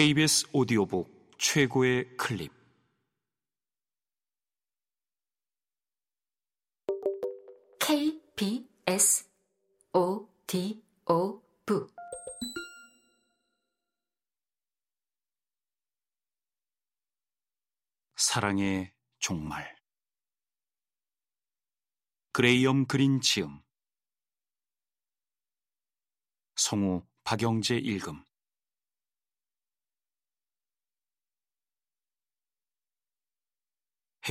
KBS 오디오북 최고의 클립. KBS 오디오북. 사랑의 종말. 그레이엄 그린 지음. 성우 박영재 읽음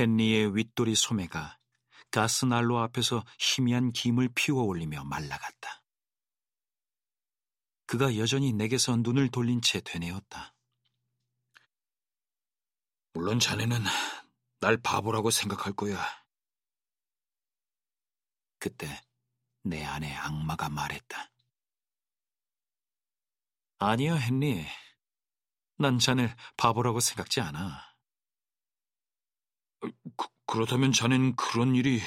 헨리의 윗도리 소매가 가스난로 앞에서 희미한 김을 피워 올리며 말라갔다. 그가 여전히 내게서 눈을 돌린 채 되뇌었다. 물론 자네는 날 바보라고 생각할 거야. 그때 내 안에 악마가 말했다. 아니야, 헨리. 난 자네 바보라고 생각지 않아. 그, 그렇다면 자넨 그런 일이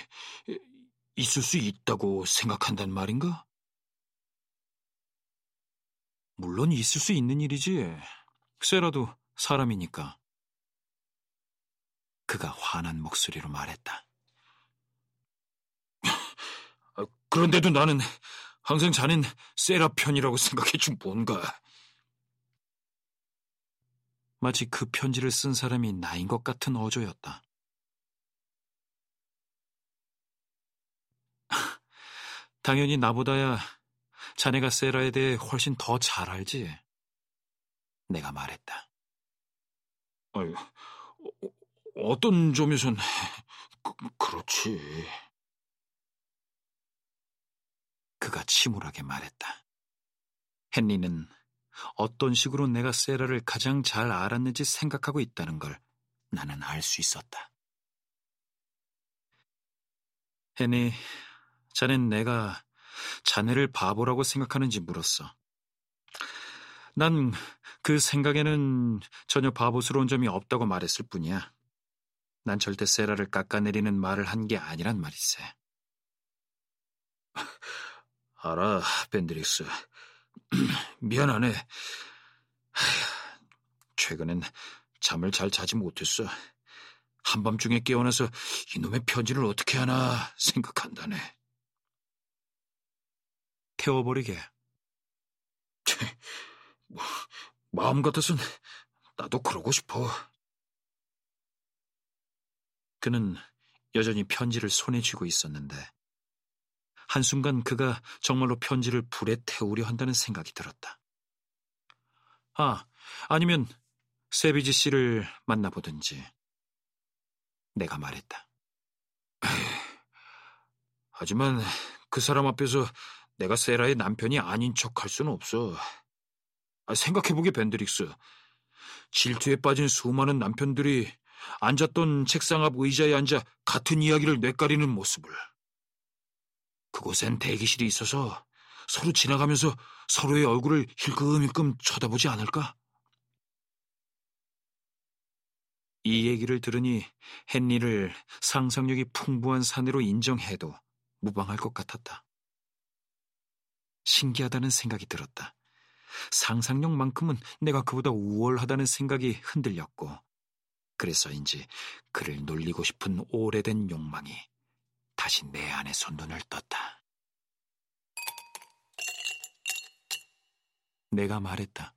있을 수 있다고 생각한단 말인가? 물론 있을 수 있는 일이지. 세라도 사람이니까. 그가 화난 목소리로 말했다. 그런데도 나는 항상 자넨 세라 편이라고 생각해준 뭔가. 마치 그 편지를 쓴 사람이 나인 것 같은 어조였다. 당연히 나보다야 자네가 세라에 대해 훨씬 더 잘 알지. 내가 말했다. 아유, 어, 떤 점에선 그, 그렇지. 그가 침울하게 말했다. 헨리는 어떤 식으로 내가 세라를 가장 잘 알았는지 생각하고 있다는 걸 나는 알 수 있었다. 헨리, 자넨 내가 자네를 바보라고 생각하는지 물었어. 난 그 생각에는 전혀 바보스러운 점이 없다고 말했을 뿐이야. 난 절대 세라를 깎아내리는 말을 한 게 아니란 말이세. 알아, 벤드릭스. 미안하네. 최근엔 잠을 잘 자지 못했어. 한밤중에 깨어나서 이놈의 편지를 어떻게 하나 생각한다네. 태워버리게. 뭐, 마음 같아선 나도 그러고 싶어. 그는 여전히 편지를 손에 쥐고 있었는데 한순간 그가 정말로 편지를 불에 태우려 한다는 생각이 들었다. 아, 아니면 세비지 씨를 만나보든지. 내가 말했다. 하지만 그 사람 앞에서 내가 세라의 남편이 아닌 척 할 수는 없어. 아, 생각해보게, 벤드릭스. 질투에 빠진 수많은 남편들이 앉았던 책상 앞 의자에 앉아 같은 이야기를 뇌까리는 모습을. 그곳엔 대기실이 있어서 서로 지나가면서 서로의 얼굴을 힐끔힐끔 쳐다보지 않을까? 이 얘기를 들으니 헨리를 상상력이 풍부한 사내로 인정해도 무방할 것 같았다. 신기하다는 생각이 들었다. 상상력만큼은 내가 그보다 우월하다는 생각이 흔들렸고, 그래서인지 그를 놀리고 싶은 오래된 욕망이 다시 내 안에서 눈을 떴다. 내가 말했다.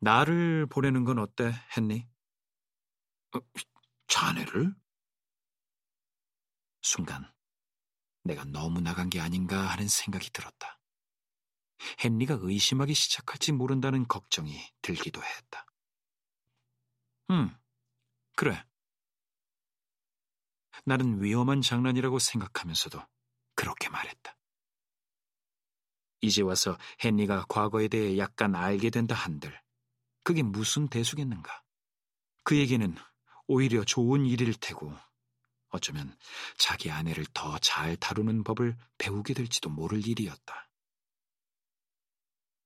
나를 보내는 건 어때, 했니? 어, 자네를? 순간 내가 너무 나간 게 아닌가 하는 생각이 들었다. 헨리가 의심하기 시작할지 모른다는 걱정이 들기도 했다. 음, 그래. 나는 위험한 장난이라고 생각하면서도 그렇게 말했다. 이제 와서 헨리가 과거에 대해 약간 알게 된다 한들 그게 무슨 대수겠는가? 그에게는 오히려 좋은 일일 테고 어쩌면 자기 아내를 더 잘 다루는 법을 배우게 될지도 모를 일이었다.